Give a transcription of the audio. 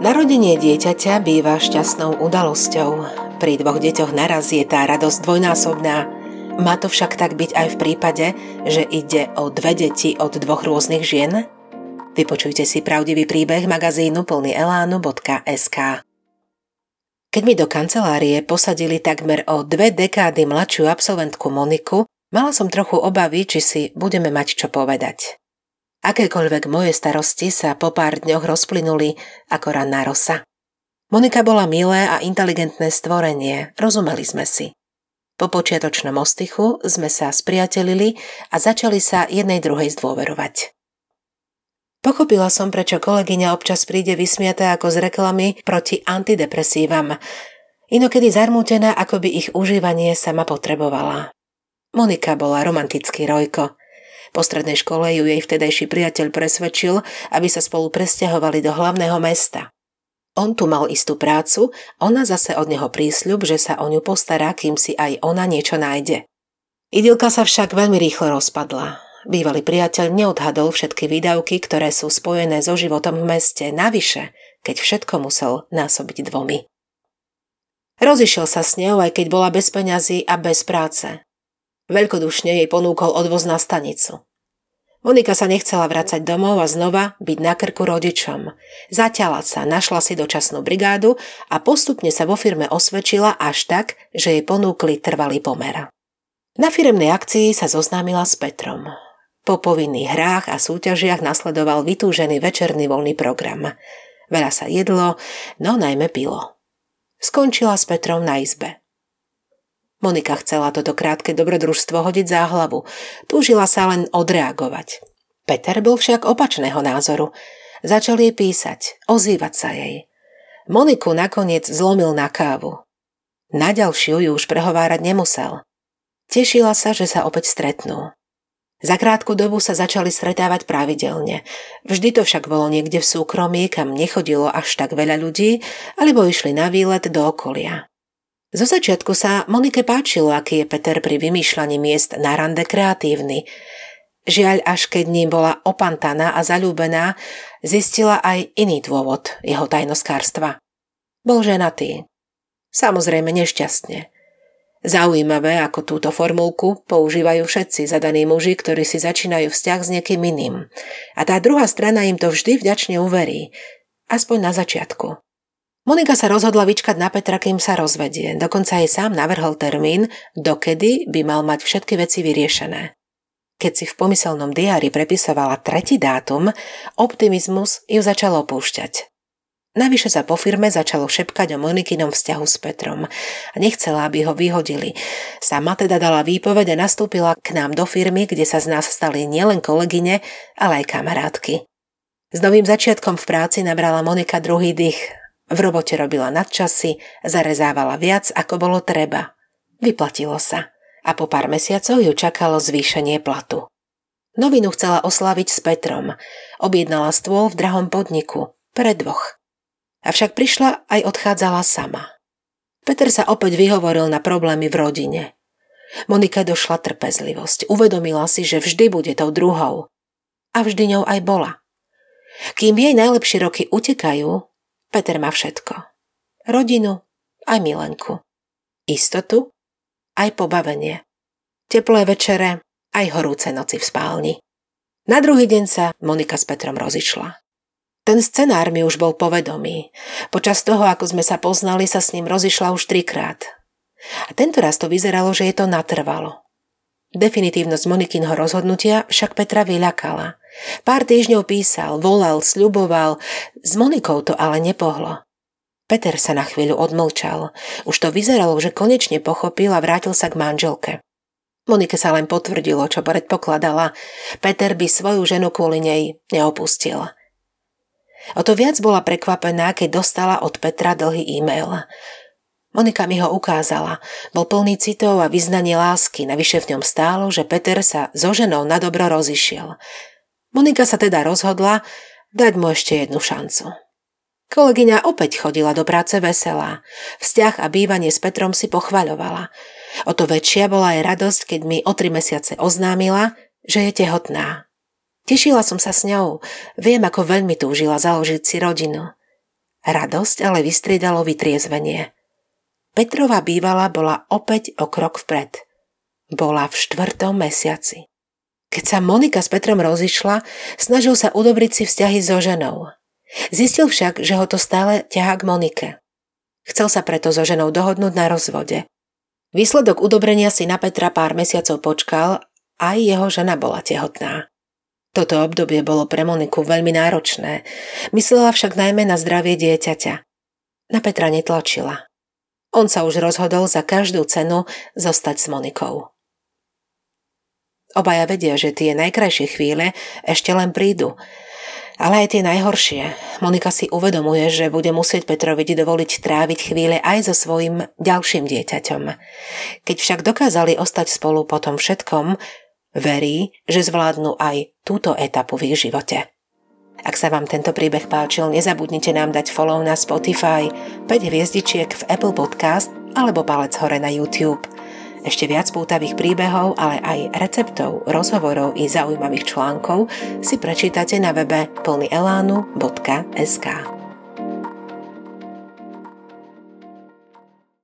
Narodenie dieťaťa býva šťastnou udalosťou. Pri dvoch deťoch naraz je tá radosť dvojnásobná. Má to však tak byť aj v prípade, že ide o dve deti od dvoch rôznych žien? Vypočujte si pravdivý príbeh magazínu plný elánu.sk. Keď mi do kancelárie posadili takmer o dve dekády mladšiu absolventku Moniku, mala som trochu obavy, či si budeme mať čo povedať. Akékoľvek moje starosti sa po pár dňoch rozplynuli ako ranná rosa. Monika bola milé a inteligentné stvorenie, rozumeli sme si. Po počiatočnom ostychu sme sa spriatelili a začali sa jednej druhej zdôverovať. Pochopila som, prečo kolegyňa občas príde vysmiatá ako z reklamy proti antidepresívam, inokedy zarmútená, ako by ich užívanie sama potrebovala. Monika bola romantický rojko. Po strednej škole ju jej vtedajší priateľ presvedčil, aby sa spolu presťahovali do hlavného mesta. On tu mal istú prácu, ona zase od neho prísľub, že sa o ňu postará, kým si aj ona niečo nájde. Idylka sa však veľmi rýchlo rozpadla. Bývalý priateľ neodhadol všetky výdavky, ktoré sú spojené so životom v meste, navyše, keď všetko musel násobiť dvomi. Rozišiel sa s ňou, aj keď bola bez peňazí a bez práce. Veľkodušne jej ponúkol odvoz na stanicu. Monika sa nechcela vrácať domov a znova byť na krku rodičom. Zaťala sa, našla si dočasnú brigádu a postupne sa vo firme osvedčila až tak, že jej ponúkli trvalý pomer. Na firemnej akcii sa zoznámila s Petrom. Po povinných hrách a súťažiach nasledoval vytúžený večerný voľný program. Veľa sa jedlo, no najmä pilo. Skončila s Petrom na izbe. Monika chcela toto krátke dobrodružstvo hodiť za hlavu. Túžila sa len odreagovať. Peter bol však opačného názoru. Začal jej písať, ozývať sa jej. Moniku nakoniec zlomil na kávu. Na ďalšiu ju už prehovárať nemusel. Tešila sa, že sa opäť stretnú. Za krátku dobu sa začali stretávať pravidelne. Vždy to však bolo niekde v súkromí, kam nechodilo až tak veľa ľudí, alebo išli na výlet do okolia. Zo začiatku sa Monike páčilo, aký je Peter pri vymýšľaní miest na rande kreatívny. Žiaľ, až keď ním bola opantaná a zalúbená, zistila aj iný dôvod jeho tajnoskárstva. Bol ženatý. Samozrejme nešťastne. Zaujímavé, ako túto formulku používajú všetci zadaní muži, ktorí si začínajú vzťah s niekým iným. A tá druhá strana im to vždy vďačne uverí. Aspoň na začiatku. Monika sa rozhodla vyčkať na Petra, kým sa rozvedie. Dokonca jej sám navrhol termín, dokedy by mal mať všetky veci vyriešené. Keď si v pomyselnom diári prepisovala tretí dátum, optimizmus ju začal opúšťať. Navyše sa po firme začalo šepkať o Monikinom vzťahu s Petrom nechcela, aby ho vyhodili. Sama teda dala výpovede a nastúpila k nám do firmy, kde sa z nás stali nielen kolegyne, ale aj kamarátky. S novým začiatkom v práci nabrala Monika druhý dých v robote robila nadčasy, zarezávala viac, ako bolo treba. Vyplatilo sa a po pár mesiacov ju čakalo zvýšenie platu. Novinu chcela oslaviť s Petrom. Objednala stôl v drahom podniku. Pre dvoch. Avšak prišla aj odchádzala sama. Peter sa opäť vyhovoril na problémy v rodine. Monika došla trpezlivosť. Uvedomila si, že vždy bude tou druhou. A vždy ňou aj bola. Kým jej najlepšie roky utekajú, Peter má všetko. Rodinu, aj milenku. Istotu, aj pobavenie. Teplé večere, aj horúce noci v spálni. Na druhý deň sa Monika s Petrom rozišla. Ten scenár mi už bol povedomý. Počas toho, ako sme sa poznali, sa s ním rozišla už trikrát. A tento raz to vyzeralo, že je to natrvalo. Definitívnosť Monikinho rozhodnutia však Petra vyľakala. Pár týždňov písal, volal, sľuboval, s Monikou to ale nepohlo. Peter sa na chvíľu odmlčal. Už to vyzeralo, že konečne pochopil a vrátil sa k manželke. Monike sa len potvrdilo, čo predpokladala. Peter by svoju ženu kvôli nej neopustil. O to viac bola prekvapená, keď dostala od Petra dlhý e-mail. Monika mi ho ukázala. Bol plný citov a vyznanie lásky, navyše v ňom stálo, že Peter sa so ženou na dobro rozišiel. Monika sa teda rozhodla dať mu ešte jednu šancu. Kolegyňa opäť chodila do práce veselá. Vzťah a bývanie s Petrom si pochvaľovala. O to väčšia bola aj radosť, keď mi o tri mesiace oznámila, že je tehotná. Tešila som sa s ňou. Viem, ako veľmi túžila založiť si rodinu. Radosť ale vystriedalo vytriezvenie. Petrova bývala bola opäť o krok vpred. Bola v štvrtom mesiaci. Keď sa Monika s Petrom rozišla, snažil sa udobriť si vzťahy so ženou. Zistil však, že ho to stále ťahá k Monike. Chcel sa preto so ženou dohodnúť na rozvode. Výsledok udobrenia si na Petra pár mesiacov počkal, aj jeho žena bola tehotná. Toto obdobie bolo pre Moniku veľmi náročné, myslela však najmä na zdravie dieťaťa. Na Petra netlačila. On sa už rozhodol za každú cenu zostať s Monikou. Obaja vedia, že tie najkrajšie chvíle ešte len prídu, ale aj tie najhoršie. Monika si uvedomuje, že bude musieť Petrovi dovoliť tráviť chvíle aj so svojim ďalším dieťaťom. Keď však dokázali ostať spolu po tom všetkom, Verí, že zvládnu aj túto etapu v ich živote. Ak sa vám tento príbeh páčil, nezabudnite nám dať follow na Spotify, 5 hviezdičiek v Apple Podcast alebo palec hore na YouTube. Ešte viac pútavých príbehov, ale aj receptov, rozhovorov i zaujímavých článkov si prečítate na webe plnyelánu.sk.